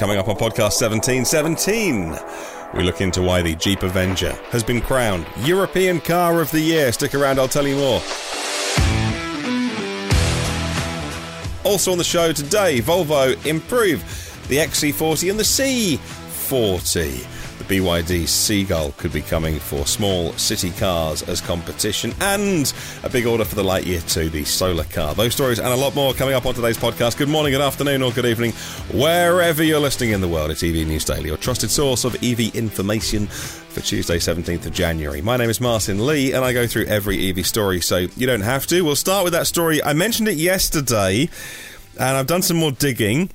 Coming up on podcast 1717, we look into why the Jeep Avenger has been crowned European Car of the Year. Stick around, I'll tell you more. Also on the show today, Volvo improve the XC40 and the C40. BYD Seagull could be coming for small city cars as competition, and a big order for the Lightyear 2, the solar car. Those stories and a lot more coming up on today's podcast. Good morning, good afternoon, or good evening, wherever you're listening in the world. It's EV News Daily, your trusted source of EV information for Tuesday, 17th of January. My name is Martyn Lee, and I go through every EV story, so you don't have to. We'll start with that story. I mentioned it yesterday, and I've done some more digging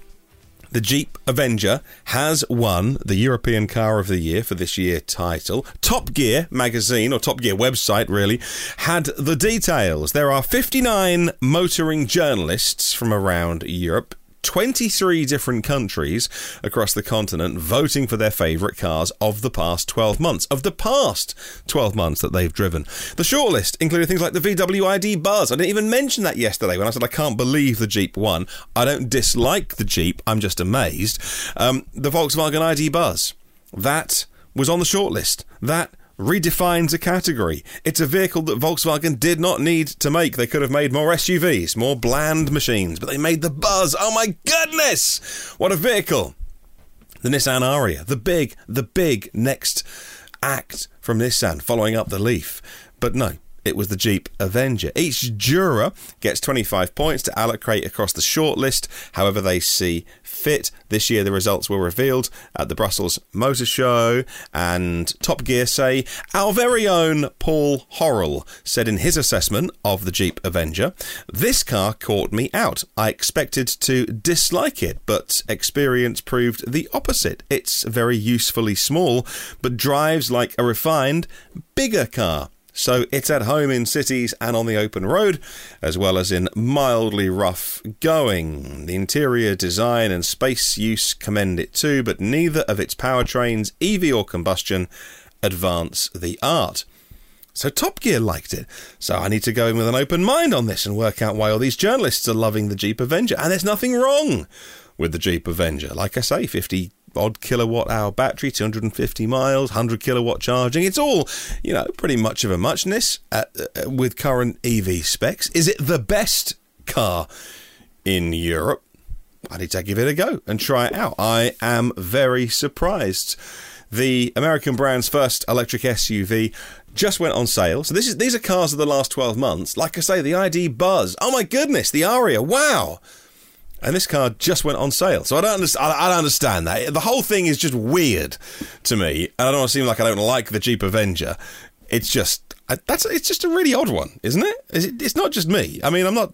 the Jeep Avenger has won the European Car of the Year for this year title. Top Gear magazine, or Top Gear website really, had the details. There are 59 motoring journalists from around Europe 23 different countries across the continent voting for their favourite cars of the past 12 months, of the past 12 months that they've driven. The shortlist included things like the VW ID Buzz. I didn't even mention that yesterday when I said I can't believe the Jeep won. I don't dislike the Jeep, I'm just amazed. Um, the Volkswagen ID Buzz. That was on the shortlist. That redefines a category. It's a vehicle that Volkswagen did not need to make. They could have made more SUVs, more bland machines, but they made the Buzz. Oh my goodness! What a vehicle! The Nissan Ariya, the big, the big next act from Nissan, following up the Leaf. But no, it was the Jeep Avenger. Each juror gets 25 points to allocate across the shortlist, however they see fit. This year, the results were revealed at the Brussels Motor Show, and Top Gear say our very own Paul Horrell said in his assessment of the Jeep Avenger, This car caught me out. I expected to dislike it, but experience proved the opposite. It's very usefully small, but drives like a refined, bigger car. So it's at home in cities and on the open road, as well as in mildly rough going. The interior design and space use commend it too, but neither of its powertrains, EV or combustion, advance the art. So Top Gear liked it. So I need to go in with an open mind on this and work out why all these journalists are loving the Jeep Avenger. And there's nothing wrong with the Jeep Avenger. Like I say, 50 odd kilowatt hour battery, 250 miles, 100 kilowatt charging. It's all, you know, pretty much of a muchness uh, uh, with current EV specs. Is it the best car in Europe? I need to give it a go and try it out. I am very surprised. The American brand's first electric SUV just went on sale. So this is these are cars of the last 12 months. Like I say, the ID Buzz. Oh my goodness, the Ariya. Wow and this car just went on sale. So I don't understand. I don't understand that. The whole thing is just weird to me, and I don't want to seem like I don't like the Jeep Avenger. It's just that's it's just a really odd one, isn't it? It's not just me. I mean, I'm not.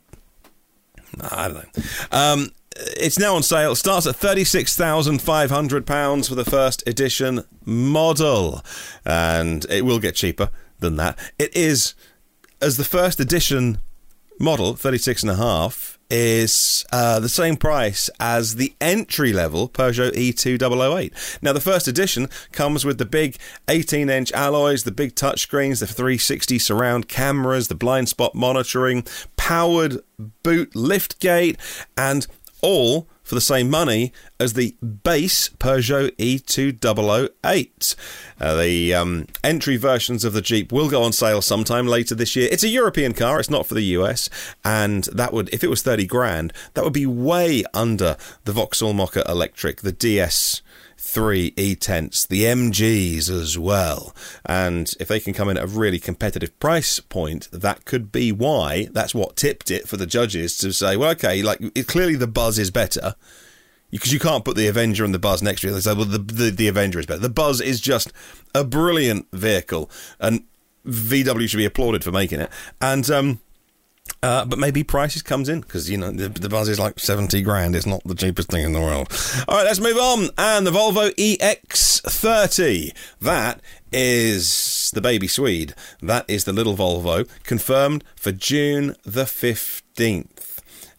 I don't know. Um, it's now on sale. It starts at £36,500 for the first edition model. And it will get cheaper than that. It is, as the first edition model, 36 and a half, is uh, the same price as the entry level Peugeot E2008. Now, the first edition comes with the big 18 inch alloys, the big touchscreens, the 360 surround cameras, the blind spot monitoring, powered boot lift gate, and all for the same money as the base Peugeot E2008. Uh, the um, entry versions of the Jeep will go on sale sometime later this year. It's a European car, it's not for the US, and that would, if it was 30 grand, that would be way under the Vauxhall Mokka Electric, the DS three E-Tense, the MGs as well. And if they can come in at a really competitive price point, that could be why. That's what tipped it for the judges to say, well, okay, like clearly the Buzz is better. Because you can't put the Avenger and the Buzz next to each other. Say, well, the, the, the Avenger is better. The Buzz is just a brilliant vehicle. And VW should be applauded for making it. And um, uh, but maybe prices comes in because you know the, the buzz is like seventy grand. It's not the cheapest thing in the world. All right, let's move on. And the Volvo EX30. That is the baby Swede. That is the little Volvo confirmed for June the fifteenth.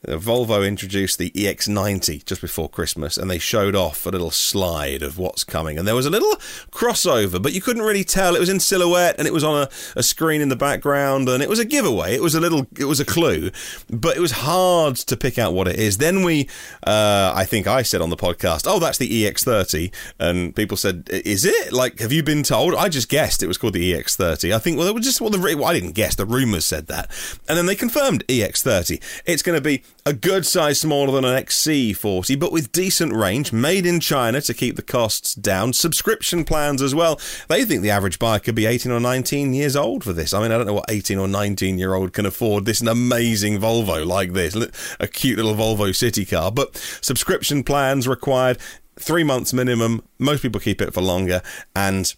Uh, Volvo introduced the EX90 just before Christmas, and they showed off a little slide of what's coming. And there was a little crossover, but you couldn't really tell. It was in silhouette, and it was on a, a screen in the background, and it was a giveaway. It was a little, it was a clue, but it was hard to pick out what it is. Then we, uh, I think I said on the podcast, "Oh, that's the EX30," and people said, "Is it? Like, have you been told?" I just guessed it was called the EX30. I think, well, it was just well, the well, I didn't guess. The rumors said that, and then they confirmed EX30. It's going to be a good size smaller than an XC40, but with decent range, made in China to keep the costs down. Subscription plans as well. They think the average buyer could be 18 or 19 years old for this. I mean, I don't know what 18 or 19 year old can afford this an amazing Volvo like this, a cute little Volvo city car, but subscription plans required. Three months minimum. Most people keep it for longer. And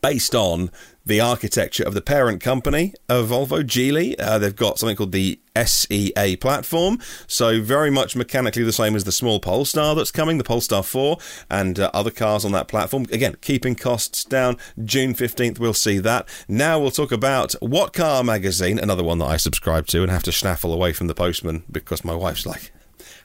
based on the architecture of the parent company of Volvo, Geely. Uh, they've got something called the SEA platform, so very much mechanically the same as the small Polestar that's coming, the Polestar 4, and uh, other cars on that platform. Again, keeping costs down. June 15th, we'll see that. Now we'll talk about What Car magazine, another one that I subscribe to and have to snaffle away from the postman because my wife's like,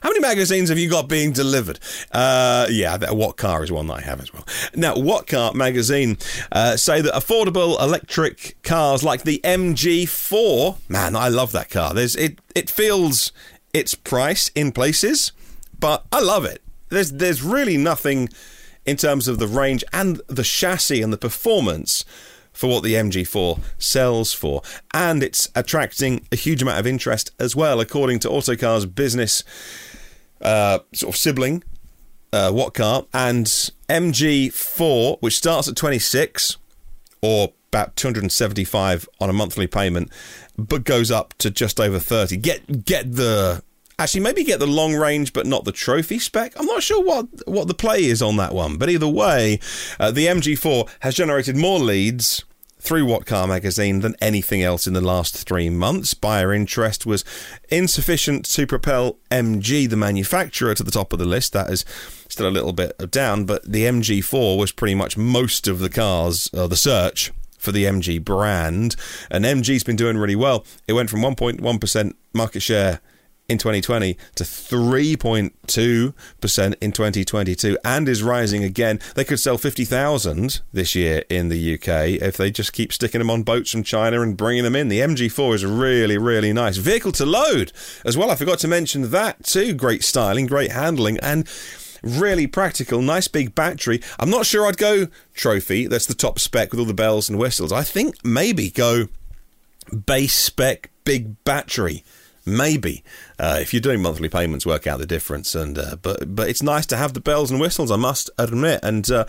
how many magazines have you got being delivered? Uh, yeah, What Car is one that I have as well. Now, What Car magazine uh, say that affordable electric cars like the MG4, man, I love that car. There's it. It feels its price in places, but I love it. There's there's really nothing in terms of the range and the chassis and the performance for what the MG4 sells for. And it's attracting a huge amount of interest as well, according to Autocar's business uh, sort of sibling, uh, What Car, and MG4, which starts at 26 or about 275 on a monthly payment, but goes up to just over 30. Get get the actually maybe get the long range, but not the trophy spec. I'm not sure what what the play is on that one, but either way, uh, the MG4 has generated more leads through What Car magazine than anything else in the last three months. Buyer interest was insufficient to propel MG, the manufacturer, to the top of the list. That is still a little bit down, but the MG4 was pretty much most of the cars, uh, the search for the MG brand. And MG's been doing really well. It went from 1.1% market share in 2020 to 3.2% in 2022 and is rising again. They could sell 50,000 this year in the UK if they just keep sticking them on boats from China and bringing them in. The MG4 is really, really nice. Vehicle to load as well. I forgot to mention that too. Great styling, great handling, and really practical, nice big battery. I'm not sure I'd go trophy. That's the top spec with all the bells and whistles. I think maybe go base spec, big battery maybe uh, if you're doing monthly payments, work out the difference. And uh, but but it's nice to have the bells and whistles, I must admit. And uh,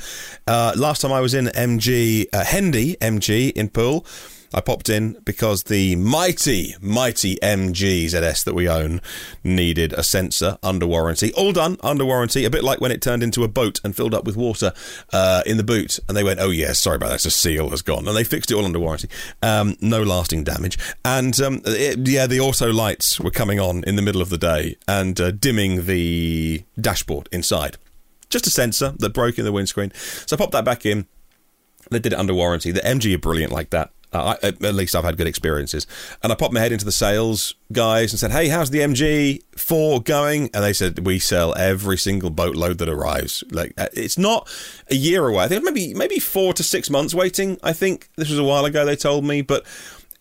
uh last time I was in MG uh, Hendy MG in Poole. I popped in because the mighty, mighty MG ZS that we own needed a sensor under warranty. All done under warranty, a bit like when it turned into a boat and filled up with water uh, in the boot. And they went, oh, yeah, sorry about that, the seal has gone. And they fixed it all under warranty. Um, no lasting damage. And um, it, yeah, the auto lights were coming on in the middle of the day and uh, dimming the dashboard inside. Just a sensor that broke in the windscreen. So I popped that back in. They did it under warranty. The MG are brilliant like that. Uh, I, at least I've had good experiences. And I popped my head into the sales guys and said, "Hey, how's the MG4 going?" And they said, "We sell every single boatload that arrives. Like uh, it's not a year away. I think maybe maybe four to six months waiting. I think this was a while ago. They told me, but."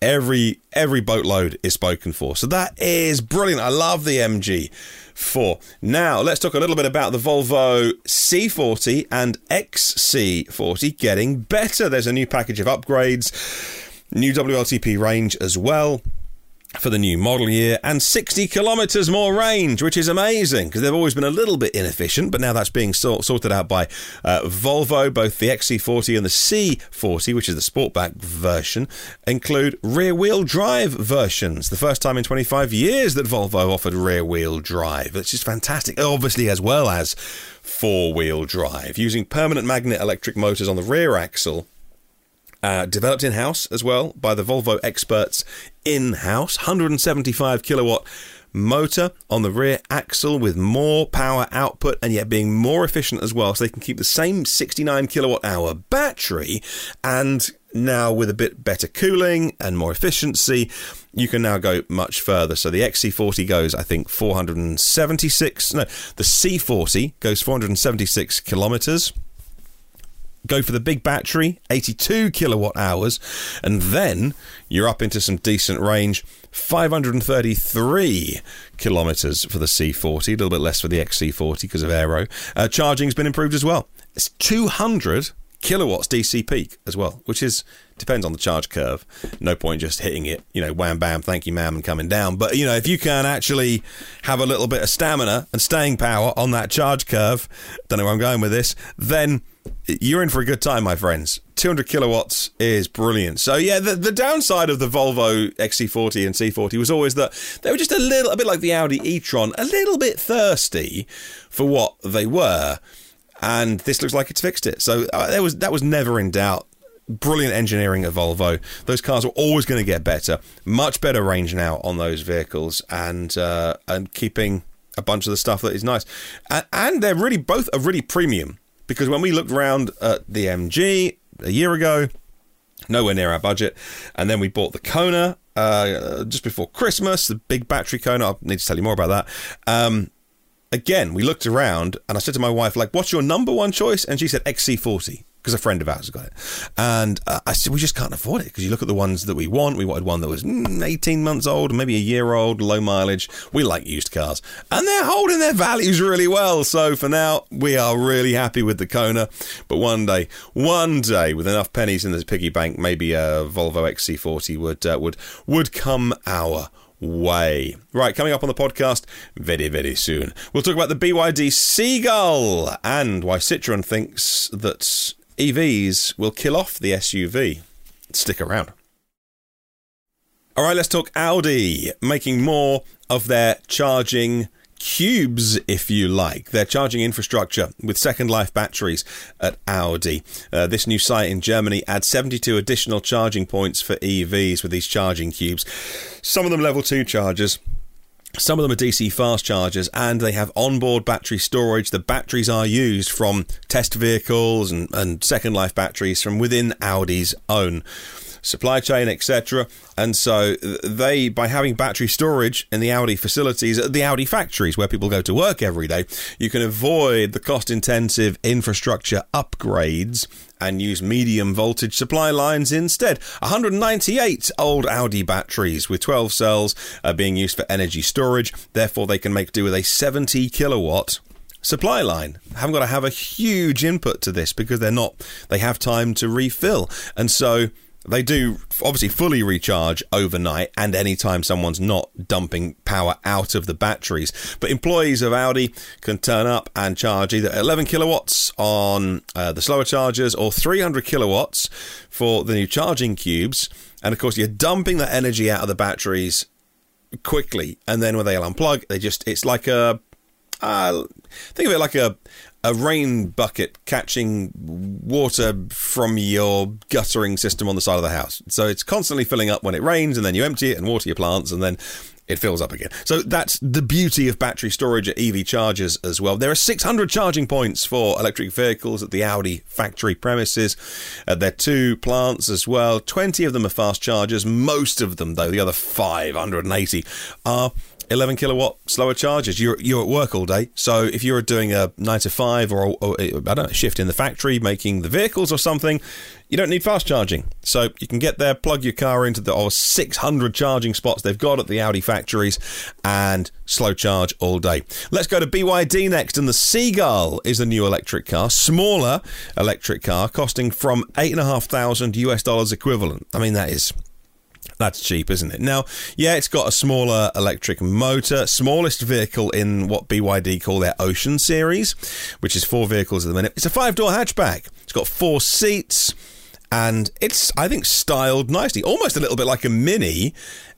Every every boatload is spoken for, so that is brilliant. I love the MG. 4. Now, let's talk a little bit about the Volvo C40 and XC40 getting better. There's a new package of upgrades, new WLTP range as well for the new model year and 60 kilometers more range, which is amazing because they've always been a little bit inefficient, but now that's being sort- sorted out by uh, Volvo. Both the XC40 and the C40, which is the Sportback version, include rear wheel drive versions. The first time in 25 years that Volvo offered rear wheel drive, which is fantastic. Obviously, as well as four wheel drive, using permanent magnet electric motors on the rear axle uh, developed in house as well by the Volvo experts in house. 175 kilowatt motor on the rear axle with more power output and yet being more efficient as well. So they can keep the same 69 kilowatt hour battery and now with a bit better cooling and more efficiency, you can now go much further. So the XC40 goes, I think, 476. No, the C40 goes 476 kilometers go for the big battery, 82 kilowatt hours, and then you're up into some decent range. 533 kilometers for the C40, a little bit less for the XC40 because of aero. Uh, charging's been improved as well. It's 200 kilowatts DC peak as well, which is depends on the charge curve. No point just hitting it, you know, wham bam, thank you, ma'am, and coming down. But you know, if you can actually have a little bit of stamina and staying power on that charge curve, don't know where I'm going with this, then you're in for a good time, my friends. 200 kilowatts is brilliant. So yeah, the, the downside of the Volvo XC40 and C40 was always that they were just a little, a bit like the Audi e-tron, a little bit thirsty for what they were, and this looks like it's fixed it. So uh, there was that was never in doubt. Brilliant engineering at Volvo. Those cars are always going to get better. Much better range now on those vehicles, and uh, and keeping a bunch of the stuff that is nice, and, and they're really both are really premium because when we looked around at the MG a year ago, nowhere near our budget, and then we bought the Kona uh, just before Christmas, the big battery Kona. I need to tell you more about that. Um, again, we looked around, and I said to my wife, like, "What's your number one choice?" And she said XC40 because a friend of ours got it. And uh, I said, we just can't afford it because you look at the ones that we want. We wanted one that was mm, 18 months old, maybe a year old, low mileage. We like used cars. And they're holding their values really well. So for now, we are really happy with the Kona. But one day, one day, with enough pennies in the piggy bank, maybe a Volvo XC40 would, uh, would, would come our way. Right, coming up on the podcast very, very soon. We'll talk about the BYD Seagull and why Citroën thinks that EVs will kill off the SUV. Stick around. All right, let's talk Audi making more of their charging cubes, if you like, their charging infrastructure with Second Life batteries at Audi. Uh, this new site in Germany adds 72 additional charging points for EVs with these charging cubes. Some of them level 2 chargers, some of them are DC fast chargers and they have onboard battery storage. The batteries are used from test vehicles and, and Second Life batteries from within Audi's own supply chain, etc. And so they, by having battery storage in the Audi facilities, at the Audi factories where people go to work every day, you can avoid the cost intensive infrastructure upgrades and use medium voltage supply lines instead. 198 old Audi batteries with 12 cells are being used for energy storage, therefore, they can make do with a 70 kilowatt supply line. Haven't got to have a huge input to this because they're not, they have time to refill. And so they do obviously fully recharge overnight and anytime someone's not dumping power out of the batteries. But employees of Audi can turn up and charge either 11 kilowatts on uh, the slower chargers or 300 kilowatts for the new charging cubes. And of course, you're dumping that energy out of the batteries quickly, and then when they'll unplug, they just it's like a uh, think of it like a a rain bucket catching water from your guttering system on the side of the house. So it's constantly filling up when it rains, and then you empty it and water your plants, and then it fills up again. So that's the beauty of battery storage at EV chargers as well. There are 600 charging points for electric vehicles at the Audi factory premises. Uh, there are two plants as well. 20 of them are fast chargers. Most of them, though, the other 580 are 11 kilowatt slower chargers. You're you're at work all day, so if you're doing a nine to five or, or I don't know, shift in the factory making the vehicles or something, you don't need fast charging. So you can get there, plug your car into the oh, 600 charging spots they've got at the Audi factories, and slow charge all day. Let's go to BYD next, and the Seagull is a new electric car, smaller electric car, costing from eight and a half thousand US dollars equivalent. I mean that is that's cheap, isn't it? Now, yeah, it's got a smaller electric motor, smallest vehicle in what BYD call their Ocean series, which is four vehicles at the minute. It's a five door hatchback. It's got four seats, and it's, I think, styled nicely, almost a little bit like a mini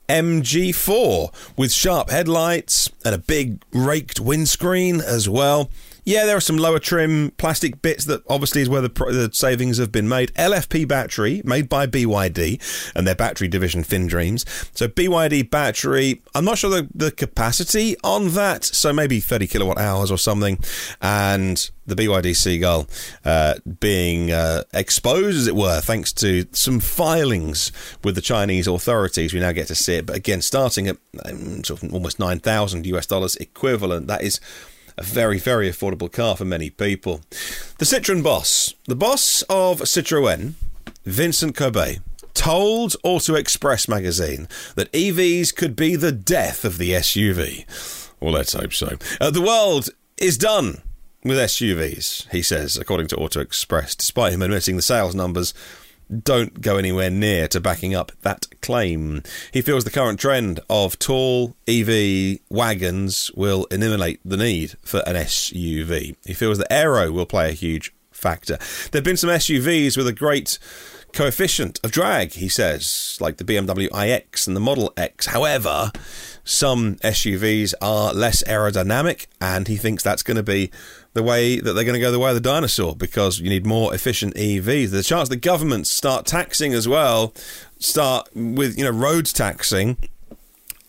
MG4 with sharp headlights and a big raked windscreen as well. Yeah, there are some lower trim plastic bits that obviously is where the, the savings have been made. LFP battery made by BYD and their battery division FinDreams. So BYD battery, I'm not sure the, the capacity on that, so maybe 30 kilowatt hours or something. And the BYD Seagull uh, being uh, exposed, as it were, thanks to some filings with the Chinese authorities. We now get to see it, but again, starting at um, sort of almost 9,000 US dollars equivalent. That is a very, very affordable car for many people. The Citroën boss, the boss of Citroën, Vincent Cobée, told Auto Express magazine that EVs could be the death of the SUV. Well, let's hope so. Uh, the world is done with SUVs, he says, according to Auto Express, despite him admitting the sales numbers don't go anywhere near to backing up that claim. He feels the current trend of tall EV wagons will eliminate the need for an SUV. He feels that aero will play a huge factor. There have been some SUVs with a great coefficient of drag, he says, like the BMW iX and the Model X. However, some SUVs are less aerodynamic, and he thinks that's going to be the way that they're going to go the way of the dinosaur because you need more efficient EVs. There's a chance the governments start taxing as well, start with you know roads taxing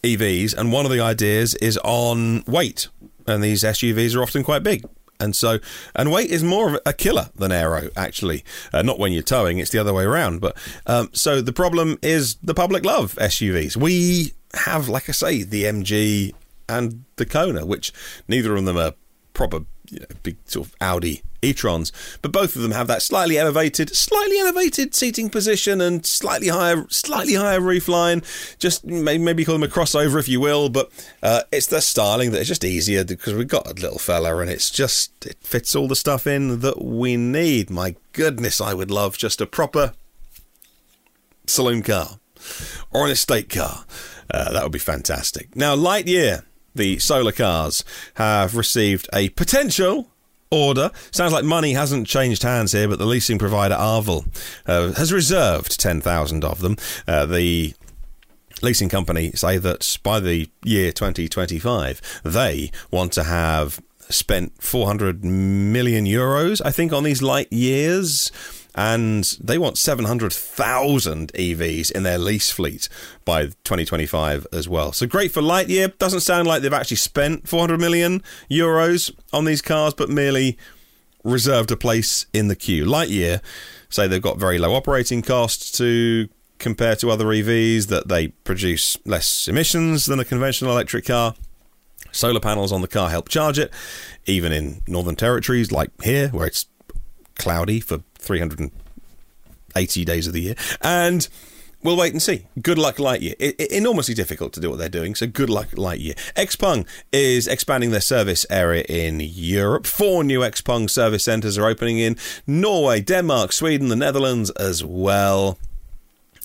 EVs, and one of the ideas is on weight, and these SUVs are often quite big. And so, and weight is more of a killer than aero, actually. Uh, not when you're towing; it's the other way around. But um, so the problem is the public love SUVs. We have, like I say, the MG and the Kona, which neither of them are proper you know, big sort of Audi e-trons, but both of them have that slightly elevated, slightly elevated seating position and slightly higher, slightly higher roof line. Just maybe call them a crossover if you will, but uh, it's the styling that is just easier because we've got a little fella and it's just it fits all the stuff in that we need. My goodness, I would love just a proper saloon car or an estate car. Uh, that would be fantastic. Now, Lightyear the solar cars have received a potential order. Sounds like money hasn't changed hands here, but the leasing provider Arval uh, has reserved 10,000 of them. Uh, the leasing company say that by the year 2025, they want to have spent 400 million euros, I think, on these light years and they want 700,000 EVs in their lease fleet by 2025 as well. So great for Lightyear. Doesn't sound like they've actually spent 400 million euros on these cars, but merely reserved a place in the queue. Lightyear say they've got very low operating costs to compare to other EVs, that they produce less emissions than a conventional electric car. Solar panels on the car help charge it, even in northern territories like here, where it's cloudy for 380 days of the year. And we'll wait and see. Good luck, Lightyear. It, it, enormously difficult to do what they're doing, so good luck, Lightyear. Xpeng is expanding their service area in Europe. Four new Xpeng service centres are opening in Norway, Denmark, Sweden, the Netherlands as well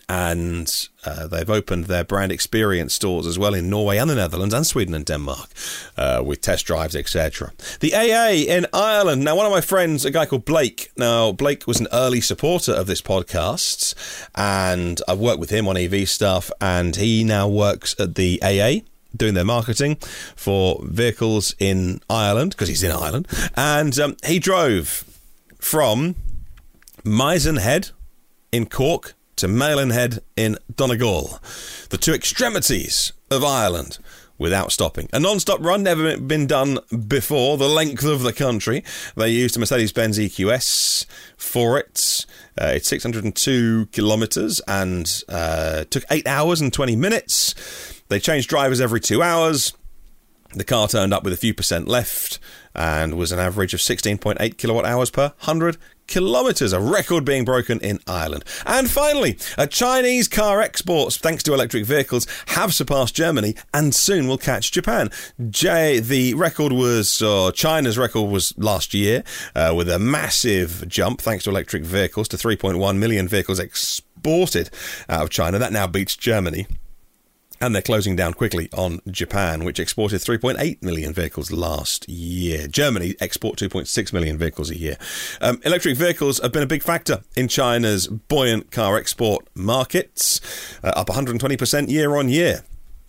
and uh, they've opened their brand experience stores as well in Norway and the Netherlands and Sweden and Denmark uh, with test drives, etc. The AA in Ireland. Now, one of my friends, a guy called Blake. Now, Blake was an early supporter of this podcast, and I've worked with him on EV stuff, and he now works at the AA doing their marketing for vehicles in Ireland because he's in Ireland, and um, he drove from Mizen Head in Cork to Malin Head in Donegal, the two extremities of Ireland, without stopping. A non stop run, never been done before, the length of the country. They used a Mercedes Benz EQS for it. Uh, it's 602 kilometres and uh, took 8 hours and 20 minutes. They changed drivers every two hours. The car turned up with a few percent left and was an average of 16.8 kilowatt hours per 100 kilometres, a record being broken in Ireland. And finally, Chinese car exports, thanks to electric vehicles, have surpassed Germany and soon will catch Japan. J- the record was, China's record was last year, uh, with a massive jump thanks to electric vehicles to 3.1 million vehicles exported out of China. That now beats Germany. And they're closing down quickly on Japan, which exported 3.8 million vehicles last year. Germany export 2.6 million vehicles a year. Um, electric vehicles have been a big factor in China's buoyant car export markets, uh, up 120% year on year.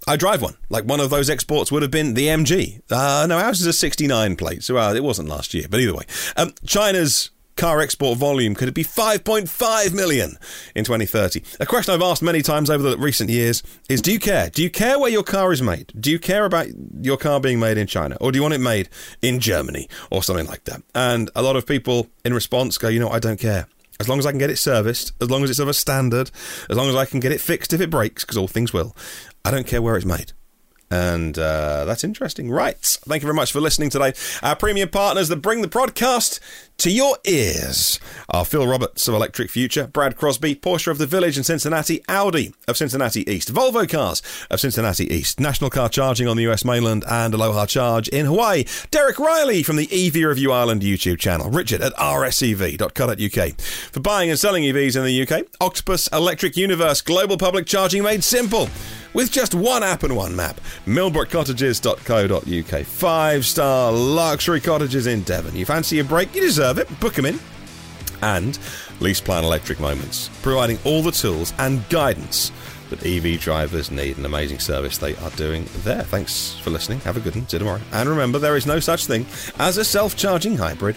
I drive one. Like one of those exports would have been the MG. Uh, no, ours is a 69 plate, so uh, it wasn't last year. But either way, um, China's car export volume could it be 5.5 million in 2030? A question I've asked many times over the recent years is do you care? Do you care where your car is made? Do you care about your car being made in China or do you want it made in Germany or something like that? And a lot of people in response go, you know, I don't care. As long as I can get it serviced, as long as it's of a standard, as long as I can get it fixed if it breaks, because all things will, I don't care where it's made. And uh, that's interesting. Right. Thank you very much for listening today. Our premium partners that bring the podcast to your ears are Phil Roberts of Electric Future, Brad Crosby, Porsche of the Village in Cincinnati, Audi of Cincinnati East, Volvo Cars of Cincinnati East, National Car Charging on the US mainland, and Aloha Charge in Hawaii. Derek Riley from the EV Review Ireland YouTube channel, Richard at rsev.co.uk. For buying and selling EVs in the UK, Octopus Electroverse, global public charging made simple with just one app and one map. Millbrookcottages.co.uk. Five star luxury cottages in Devon. You fancy a break? You deserve it. Book them in. And Lease Plan Electric Moments, providing all the tools and guidance that EV drivers need. An amazing service they are doing there. Thanks for listening. Have a good one. See you tomorrow. And remember, there is no such thing as a self charging hybrid.